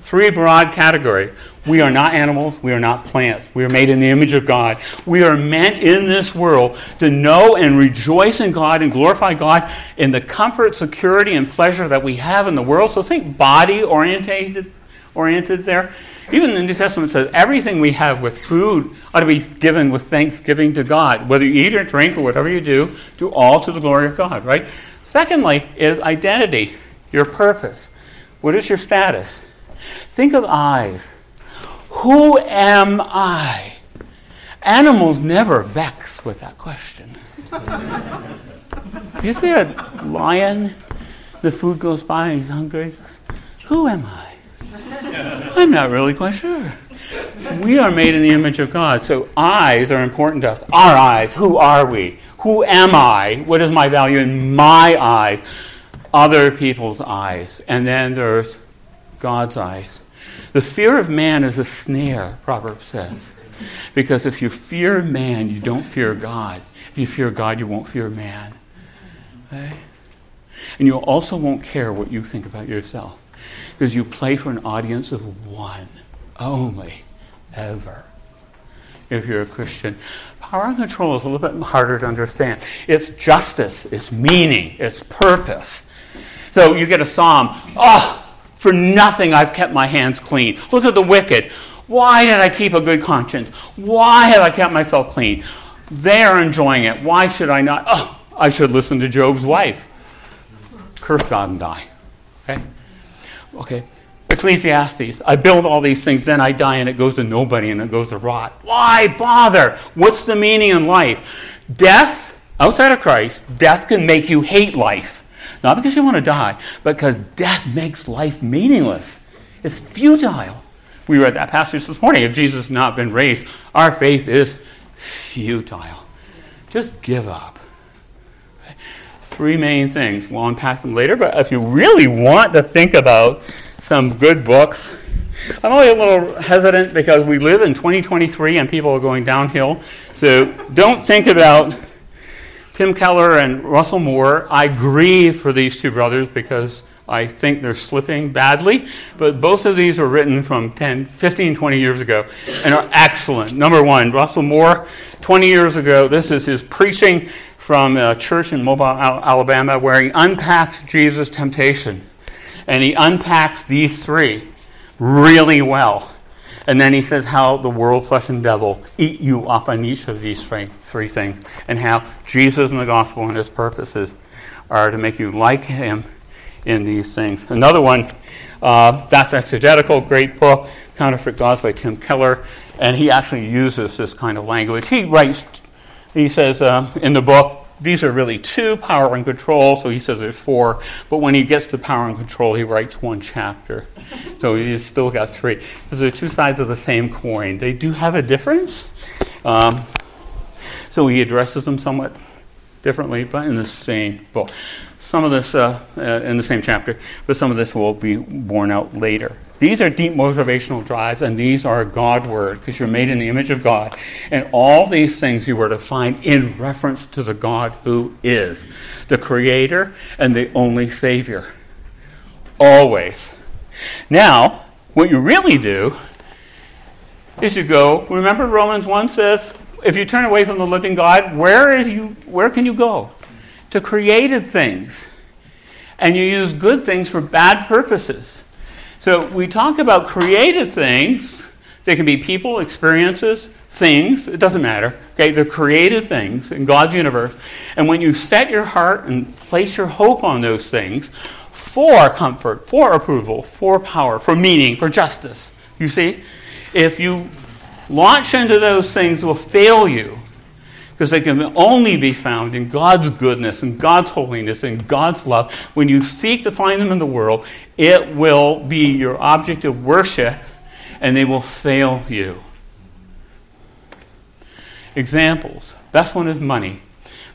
A: Three broad categories. We are not animals. We are not plants. We are made in the image of God. We are meant in this world to know and rejoice in God and glorify God in the comfort, security, and pleasure that we have in the world. So think body oriented, oriented there. Even the New Testament says everything we have with food ought to be given with thanksgiving to God. Whether you eat or drink or whatever you do, do all to the glory of God, right? Secondly, is identity, your purpose. What is your status? Think of eyes. Who am I? Animals never vex with that question. you see a lion, the food goes by he's hungry. Who am I? I'm not really quite sure. We are made in the image of God, so eyes are important to us. Our eyes, who are we? Who am I? What is my value in my eyes? Other people's eyes. And then there's God's eyes. The fear of man is a snare, Proverbs says. Because if you fear man, you don't fear God. If you fear God, you won't fear man. Okay? And you also won't care what you think about yourself. Because you play for an audience of one only, ever. If you're a Christian, power and control is a little bit harder to understand. It's justice, it's meaning, it's purpose. So you get a psalm, oh, for nothing I've kept my hands clean. Look at the wicked. Why did I keep a good conscience? Why have I kept myself clean? They're enjoying it. Why should I not? Oh, I should listen to Job's wife. Curse God and die. Okay? Okay. Ecclesiastes. I build all these things, then I die, and it goes to nobody and it goes to rot. Why bother? What's the meaning in life? Death, outside of Christ, death can make you hate life. Not because you want to die, but because death makes life meaningless. It's futile. We read that passage this morning. If Jesus has not been raised, our faith is futile. Just give up. Three main things. We'll unpack them later, but if you really want to think about some good books, I'm only a little hesitant because we live in 2023 and people are going downhill. So don't think about Tim Keller and Russell Moore. I grieve for these two brothers because I think they're slipping badly, but both of these were written from 10, 15, 20 years ago and are excellent. Number one, Russell Moore, 20 years ago, this is his preaching from a church in Mobile, Alabama, where he unpacks Jesus' temptation. And he unpacks these three really well. And then he says how the world, flesh, and devil eat you up on each of these three, three things, and how Jesus and the gospel and his purposes are to make you like him in these things. Another one, uh, that's exegetical, great book, Counterfeit Gods by Tim Keller, and he actually uses this kind of language. He writes, he says uh, in the book, these are really two power and control, so he says there's four. But when he gets to power and control, he writes one chapter. So he's still got three. Because they're two sides of the same coin. They do have a difference. Um, so he addresses them somewhat differently, but in the same book. Some of this uh, uh, in the same chapter, but some of this will be borne out later. These are deep motivational drives, and these are Godward because you're made in the image of God. And all these things you were to find in reference to the God who is the Creator and the only Savior. Always. Now, what you really do is you go, remember Romans 1 says, if you turn away from the living God, where, is you, where can you go? To created things. And you use good things for bad purposes. So we talk about created things. They can be people, experiences, things. It doesn't matter. Okay, they're created things in God's universe. And when you set your heart and place your hope on those things for comfort, for approval, for power, for meaning, for justice, you see, if you launch into those things will fail you because they can only be found in God's goodness and God's holiness and God's love. When you seek to find them in the world, it will be your object of worship and they will fail you. Examples. Best one is money.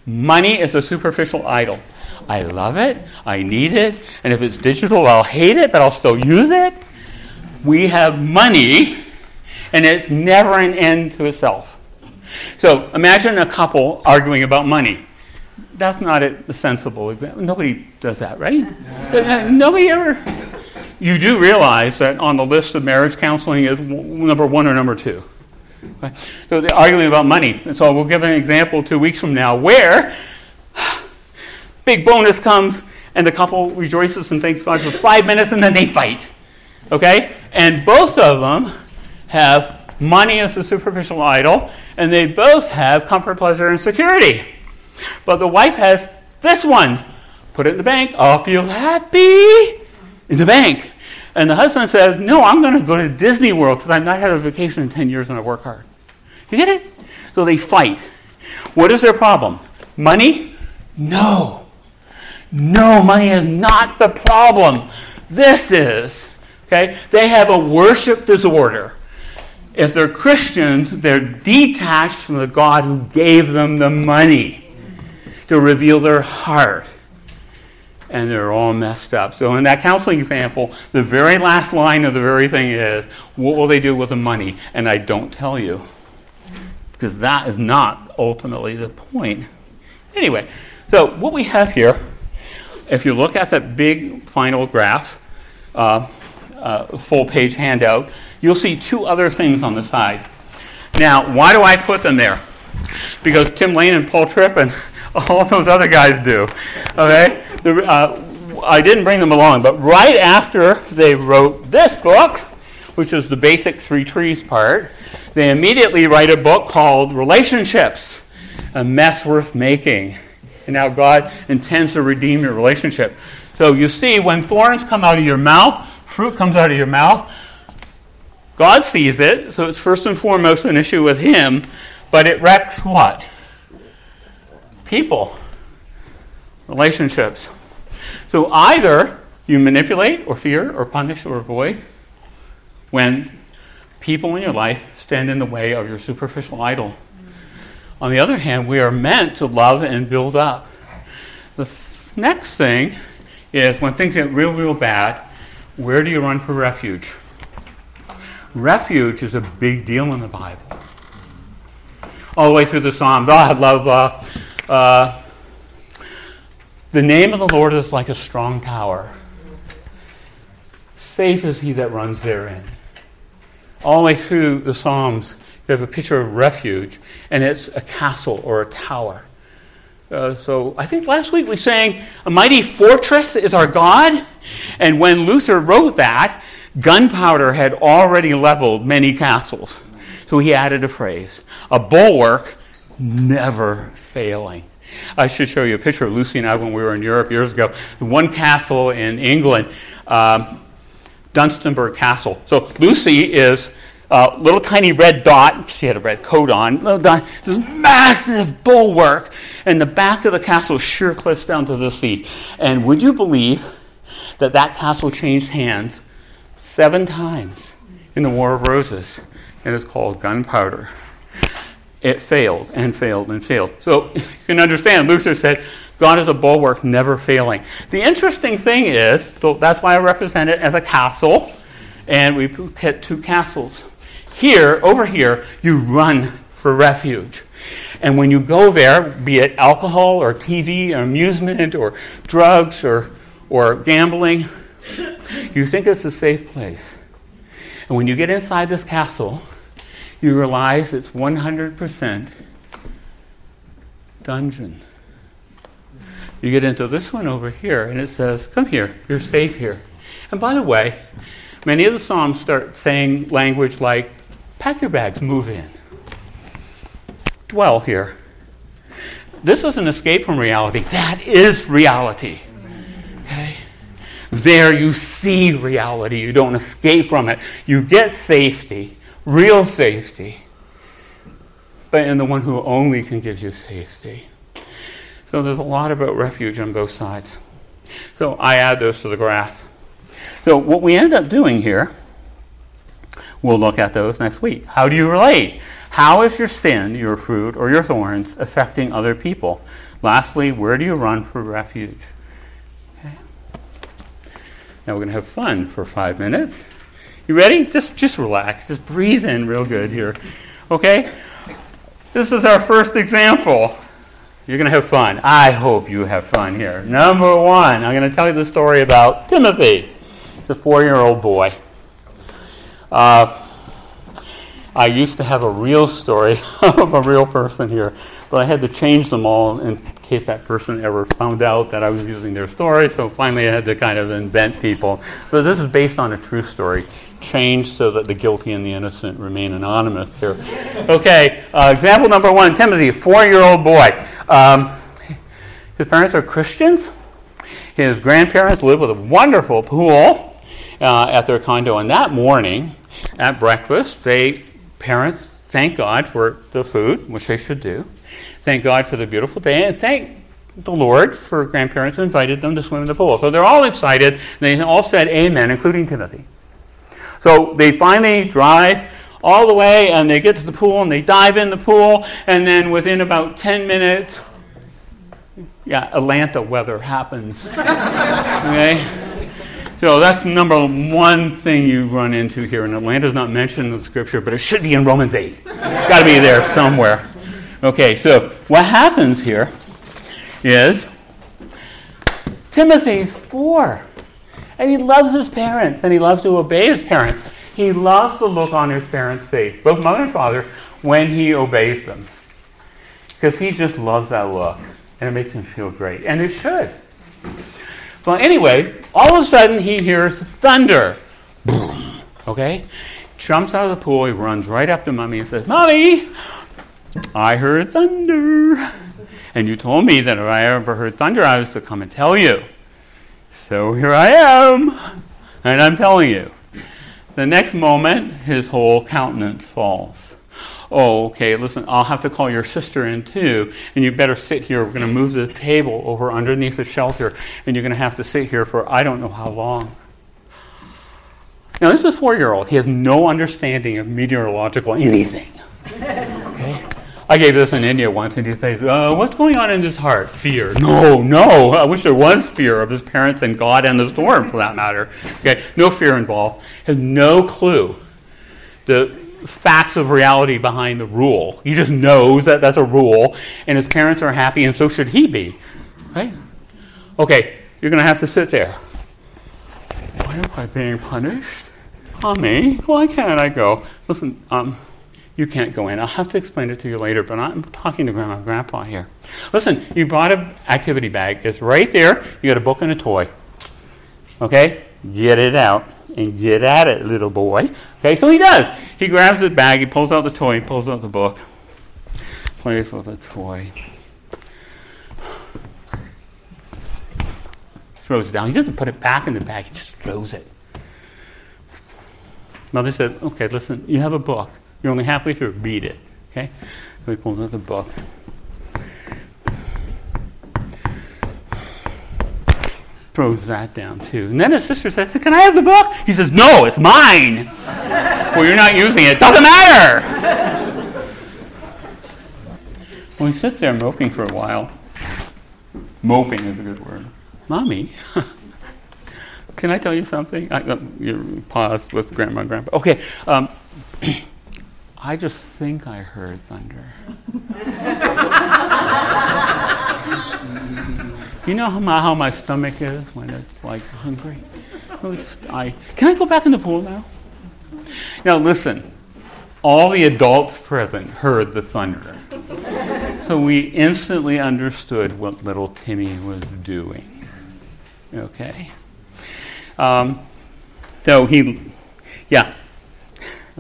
A: Money is a superficial idol. I love it, I need it, and if it's digital, I'll hate it, but I'll still use it. We have money, and it's never an end to itself. So imagine a couple arguing about money. That's not a sensible example. Nobody does that, right? Nobody ever. You do realize that on the list of marriage counseling is number one or number two. So they're arguing about money. And so we'll give an example two weeks from now where big bonus comes and the couple rejoices and thanks God for five minutes and then they fight. Okay? And both of them have money is a superficial idol, and they both have comfort, pleasure, and security. But the wife has this one. Put it in the bank. I'll feel happy in the bank. And the husband says, No, I'm going to go to Disney World because I've not had a vacation in 10 years and I work hard. You get it? So they fight. What is their problem? Money? No. No, money is not the problem. This is. Okay? They have a worship disorder. If they're Christians, they're detached from the God who gave them the money to reveal their heart. And they're all messed up. So, in that counseling example, the very last line of the very thing is, What will they do with the money? And I don't tell you. Because that is not ultimately the point. Anyway, so what we have here, if you look at that big final graph, uh, uh, full page handout, you'll see two other things on the side. Now, why do I put them there? Because Tim Lane and Paul Tripp and all those other guys do. Okay? The, uh, I didn't bring them along, but right after they wrote this book, which is the basic three trees part, they immediately write a book called Relationships, a mess worth making. And now God intends to redeem your relationship. So you see, when thorns come out of your mouth, fruit comes out of your mouth, God sees it, so it's first and foremost an issue with Him, but it wrecks what? People, relationships. So either you manipulate or fear or punish or avoid when people in your life stand in the way of your superficial idol. On the other hand, we are meant to love and build up. The next thing is when things get real, real bad, where do you run for refuge? Refuge is a big deal in the Bible. All the way through the Psalms. Oh, I love uh, uh, the name of the Lord is like a strong tower. Safe is he that runs therein. All the way through the Psalms, you have a picture of refuge, and it's a castle or a tower. Uh, so I think last week we sang, A mighty fortress is our God. And when Luther wrote that, gunpowder had already leveled many castles. So he added a phrase, a bulwark never failing. I should show you a picture of Lucy and I when we were in Europe years ago. One castle in England, um, Dunstanburgh Castle. So Lucy is a little tiny red dot. She had a red coat on. This massive bulwark, and the back of the castle sheer cliffs down to the sea. And would you believe that that castle changed hands seven times in the War of Roses? And it's called gunpowder it failed and failed and failed. So you can understand, Luther said, God is a bulwark never failing. The interesting thing is, so that's why I represent it as a castle, and we put two castles. Here, over here, you run for refuge. And when you go there, be it alcohol or TV or amusement or drugs or, or gambling, you think it's a safe place. And when you get inside this castle, you realize it's 100% dungeon. You get into this one over here, and it says, Come here, you're safe here. And by the way, many of the Psalms start saying language like, Pack your bags, move in. Dwell here. This is an escape from reality. That is reality. There you see reality. You don't escape from it. You get safety real safety, but in the one who only can give you safety. So there's a lot about refuge on both sides. So I add those to the graph. So what we end up doing here, we'll look at those next week. How do you relate? How is your sin, your fruit, or your thorns affecting other people? Lastly, where do you run for refuge? Now we're going to have fun for five minutes. You ready? Just just relax. Just breathe in real good here. Okay? This is our first example. You're going to have fun. I hope you have fun here. Number one, I'm going to tell you the story about Timothy. It's a four year old boy. Uh, I used to have a real story of a real person here, but I had to change them all in case that person ever found out that I was using their story. So finally, I had to kind of invent people. But this is based on a true story changed so that the guilty and the innocent remain anonymous here. Okay, uh, example number one Timothy, four year old boy. Um, his parents are Christians. His grandparents live with a wonderful pool uh, at their condo. And that morning, at breakfast, they parents thank God for the food, which they should do. Thank God for the beautiful day, and thank the Lord for grandparents who invited them to swim in the pool. So they're all excited. They all said amen, including Timothy. So they finally drive all the way and they get to the pool and they dive in the pool and then within about 10 minutes yeah atlanta weather happens okay so that's number one thing you run into here and atlanta's not mentioned in the scripture but it should be in romans 8 it's got to be there somewhere okay so what happens here is timothy's four And he loves his parents, and he loves to obey his parents. He loves the look on his parents' face, both mother and father, when he obeys them. Because he just loves that look, and it makes him feel great. And it should. Well, anyway, all of a sudden he hears thunder. Okay? Jumps out of the pool, he runs right up to Mommy and says, Mommy, I heard thunder. And you told me that if I ever heard thunder, I was to come and tell you. So here I am, and I'm telling you. The next moment, his whole countenance falls. Oh, okay, listen, I'll have to call your sister in too, and you better sit here. We're going to move the table over underneath the shelter, and you're going to have to sit here for I don't know how long. Now, this is a four year old. He has no understanding of meteorological anything. I gave this in India once, and he says, uh, What's going on in his heart? Fear. No, no. I wish there was fear of his parents and God and the storm, for that matter. Okay? No fear involved. Has no clue the facts of reality behind the rule. He just knows that that's a rule, and his parents are happy, and so should he be. Right? Okay, you're going to have to sit there. Why am I being punished? Mommy, why can't I go? Listen, um, you can't go in. I'll have to explain it to you later, but I'm talking to grandma and grandpa here. Listen, you brought an activity bag. It's right there. You got a book and a toy. Okay? Get it out and get at it, little boy. Okay, so he does. He grabs the bag, he pulls out the toy, he pulls out the book, plays with the toy. Throws it down. He doesn't put it back in the bag, he just throws it. Mother said, Okay, listen, you have a book. You're only halfway through. Read it. Okay? Let me pull the book. Throws that down too. And then his sister says, Can I have the book? He says, No, it's mine. well, you're not using it. Doesn't matter. well, he sits there moping for a while. Moping is a good word. Mommy, can I tell you something? I, uh, you paused with grandma and grandpa. Okay. Um, I just think I heard thunder. you know how my, how my stomach is when it's like hungry? Just, I, can I go back in the pool now? Now listen, all the adults present heard the thunder. So we instantly understood what little Timmy was doing. Okay? Um, so he, yeah.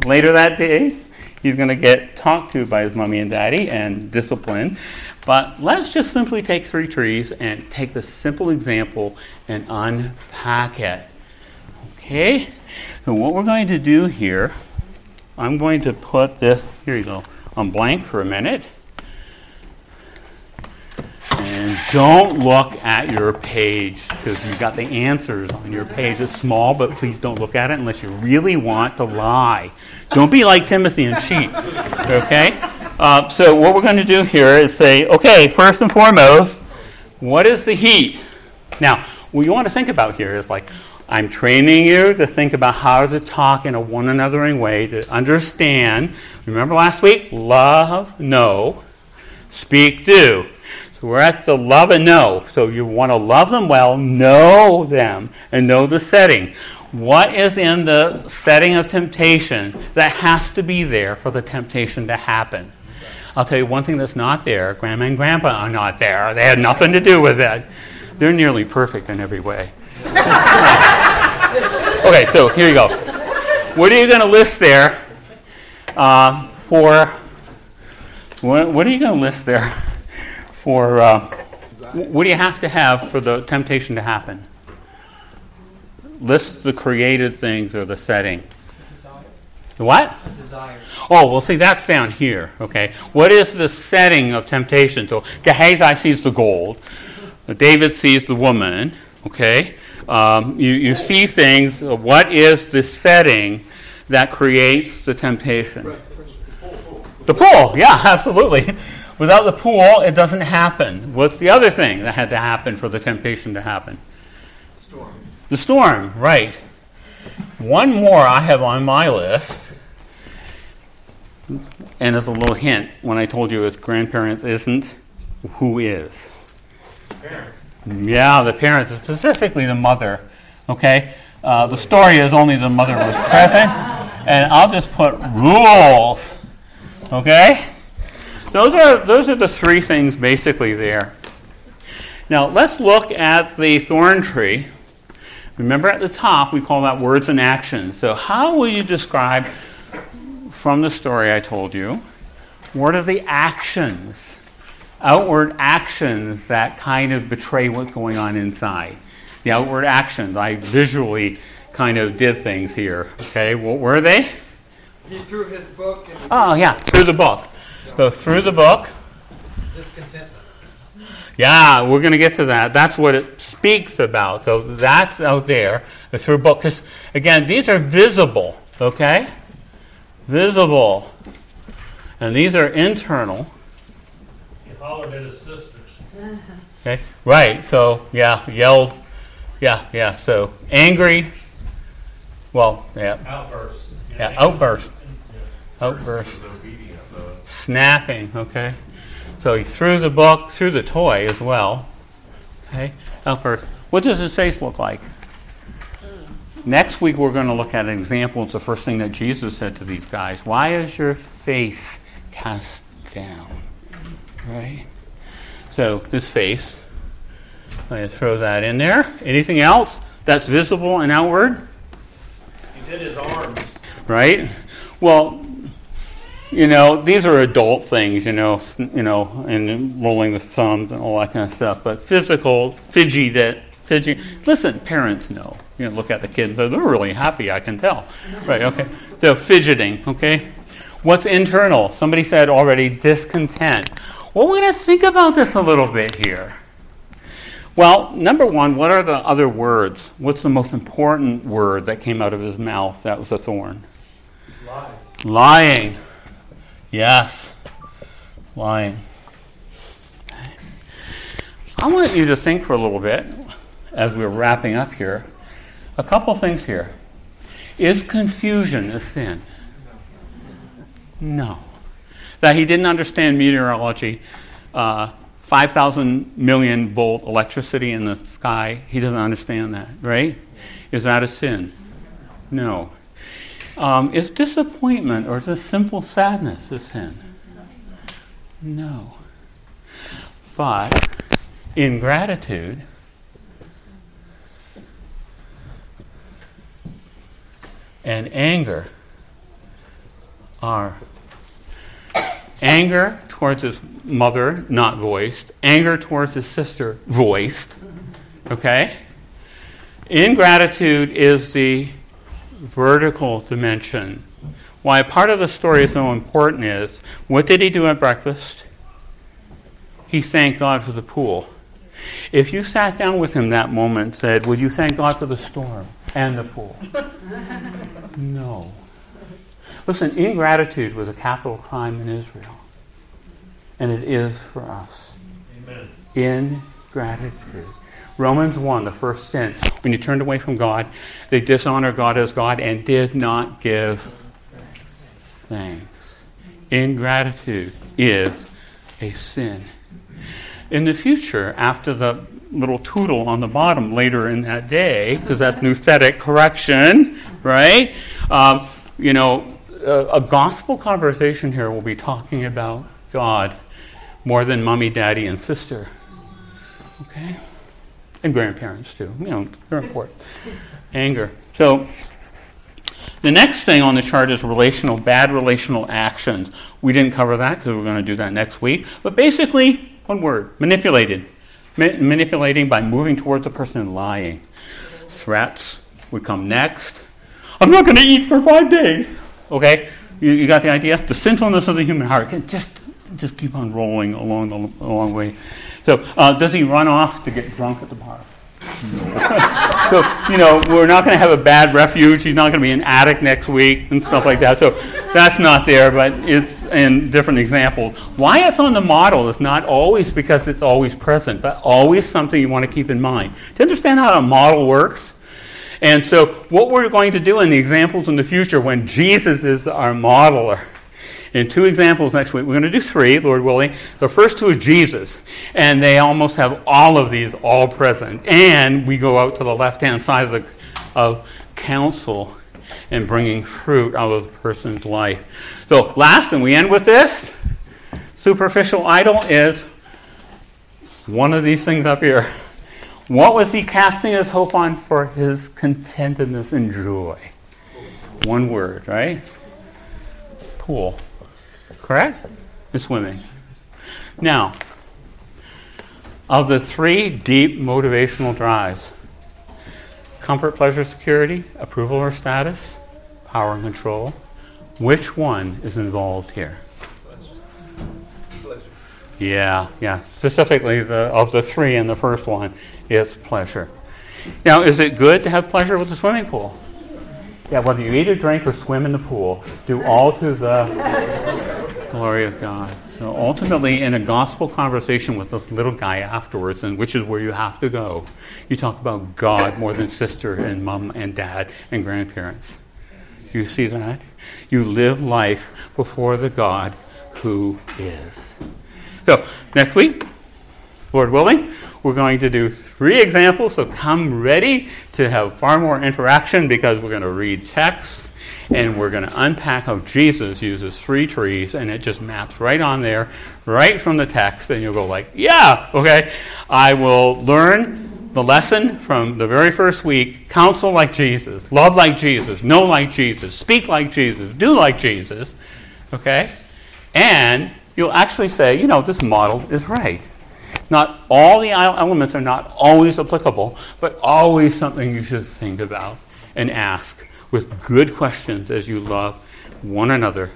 A: Later that day, he's going to get talked to by his mommy and daddy and disciplined. But let's just simply take three trees and take the simple example and unpack it. Okay? So, what we're going to do here, I'm going to put this, here you go, on blank for a minute. And don't look at your page because you've got the answers on your page. It's small, but please don't look at it unless you really want to lie. Don't be like Timothy and cheat. Okay? Uh, so, what we're going to do here is say, okay, first and foremost, what is the heat? Now, what you want to think about here is like, I'm training you to think about how to talk in a one anothering way, to understand. Remember last week? Love, know. Speak, do. So we're at the love and know. So you want to love them well, know them, and know the setting. What is in the setting of temptation that has to be there for the temptation to happen? I'll tell you one thing that's not there. Grandma and Grandpa are not there. They had nothing to do with it. They're nearly perfect in every way. okay, so here you go. What are you going to list there uh, for? What, what, are you going to list there for? Uh, what do you have to have for the temptation to happen? List the created things or the setting. The what?
E: The desire.
A: Oh, well, see, that's down here, okay? What is the setting of temptation? So Gehazi sees the gold, David sees the woman, okay? Um, you, you see things. What is the setting that creates the temptation? The pool, yeah, absolutely. Without the pool, it doesn't happen. What's the other thing that had to happen for the temptation to happen? The storm, right. One more I have on my list, and as a little hint, when I told you it's grandparents isn't, who is?
E: Parents.
A: Yeah, the parents, specifically the mother. Okay? Uh, the story is only the mother was present. And I'll just put rules. Okay? Those are, those are the three things basically there. Now, let's look at the thorn tree. Remember at the top, we call that words and actions. So, how will you describe from the story I told you? What are the actions, outward actions that kind of betray what's going on inside? The outward actions. I visually kind of did things here. Okay, what were they?
E: He threw his book.
A: Oh, yeah, threw the book. So, threw the book.
E: Discontentment.
A: Yeah, we're going to get to that. That's what it speaks about. So, that's out there, the threw book. Because, again, these are visible, okay? Visible. And these are internal.
F: He hollered at his sisters.
A: Okay, right. So, yeah, yelled. Yeah, yeah. So, angry. Well, yeah.
F: Outburst.
A: Yeah, outburst. Outburst. Snapping, okay. So he threw the book, threw the toy as well. Okay, outburst. What does his face look like? Next week we're going to look at an example. It's the first thing that Jesus said to these guys. Why is your face cast down? Right? So this face, I'm going to throw that in there. Anything else that's visible and outward?
F: He did his arms.
A: Right? Well, you know, these are adult things, you know, you know, and rolling the thumbs and all that kind of stuff. But physical, fidgety, that fidgety. Listen, parents know. You know, look at the kids; they're really happy. I can tell. Right? Okay. So fidgeting. Okay. What's internal? Somebody said already discontent. Well, we're going to think about this a little bit here. Well, number one, what are the other words? What's the most important word that came out of his mouth that was a thorn?
F: Lying.
A: Lying. Yes. Lying. I want you to think for a little bit as we're wrapping up here. A couple things here. Is confusion a sin? No. That he didn't understand meteorology, uh, 5,000 million volt electricity in the sky, he doesn't understand that, right? Is that a sin? No. Um, is disappointment or just simple sadness a sin? No. But ingratitude and anger are anger towards his mother, not voiced, anger towards his sister, voiced. Okay? Ingratitude is the vertical dimension. Why part of the story is so important is what did he do at breakfast? He thanked God for the pool. If you sat down with him that moment and said, Would you thank God for the storm and the pool? no. Listen, ingratitude was a capital crime in Israel. And it is for us.
F: Amen.
A: Ingratitude. Romans 1, the first sin. When you turned away from God, they dishonored God as God and did not give thanks. Ingratitude is a sin. In the future, after the little tootle on the bottom later in that day, because that's nouthetic correction, right? Um, you know, a, a gospel conversation here will be talking about God more than mommy, daddy, and sister. Okay? And grandparents too. You know, they're important. Anger. So the next thing on the chart is relational, bad relational actions. We didn't cover that because we're going to do that next week. But basically, one word: manipulated. Ma- manipulating by moving towards the person and lying. Threats would come next. I'm not going to eat for five days. Okay, you, you, got the idea? The sinfulness of the human heart can just just keep on rolling along the long way. So, uh, does he run off to get drunk at the bar? No. so, you know, we're not going to have a bad refuge. He's not going to be an addict next week and stuff like that. So, that's not there, but it's in different examples. Why it's on the model is not always because it's always present, but always something you want to keep in mind. To understand how a model works, and so, what we're going to do in the examples in the future when Jesus is our modeler in two examples next week. We're going to do three, Lord willing. The first two is Jesus, and they almost have all of these all present. And we go out to the left hand side of, the, of counsel and bringing fruit out of the person's life. So, last, and we end with this superficial idol is one of these things up here. What was he casting his hope on for his contentedness and joy? One word, right? Pool. Correct? And swimming. Now, of the three deep motivational drives comfort, pleasure, security, approval or status, power and control which one is involved here? Yeah, yeah. Specifically, the, of the three in the first one, it's pleasure. Now, is it good to have pleasure with the swimming pool? Yeah, whether you eat or drink or swim in the pool, do all to the glory of God. So ultimately, in a gospel conversation with the little guy afterwards, and which is where you have to go, you talk about God more than sister and mom and dad and grandparents. You see that? You live life before the God who is. So, next week, Lord willing, we're going to do three examples. So, come ready to have far more interaction because we're going to read texts and we're going to unpack how Jesus uses three trees and it just maps right on there, right from the text. And you'll go, like, yeah, okay, I will learn the lesson from the very first week counsel like Jesus, love like Jesus, know like Jesus, speak like Jesus, do like Jesus, okay? And you'll actually say, you know, this model is right. Not all the elements are not always applicable, but always something you should think about and ask with good questions as you love one another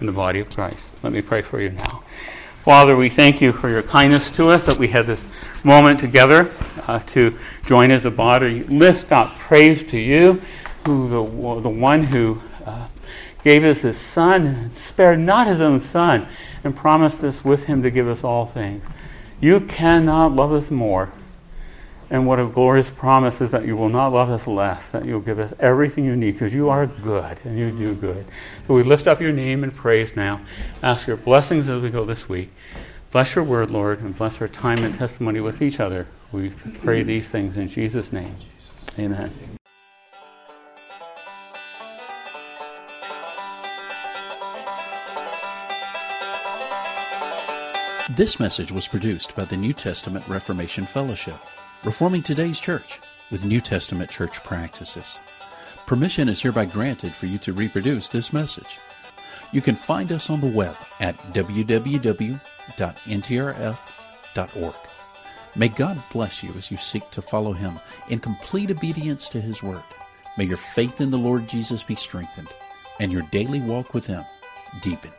A: in the body of Christ. Let me pray for you now. Father, we thank you for your kindness to us that we had this moment together uh, to join as a body. Lift up praise to you, who the, the one who uh, gave us his son, spared not his own son, and promised us with him to give us all things. You cannot love us more. And what a glorious promise is that you will not love us less, that you'll give us everything you need, because you are good and you do good. So we lift up your name and praise now. Ask your blessings as we go this week. Bless your word, Lord, and bless our time and testimony with each other. We pray these things in Jesus' name. Amen.
G: This message was produced by the New Testament Reformation Fellowship, reforming today's church with New Testament church practices. Permission is hereby granted for you to reproduce this message. You can find us on the web at www.ntrf.org. May God bless you as you seek to follow Him in complete obedience to His Word. May your faith in the Lord Jesus be strengthened and your daily walk with Him deepened.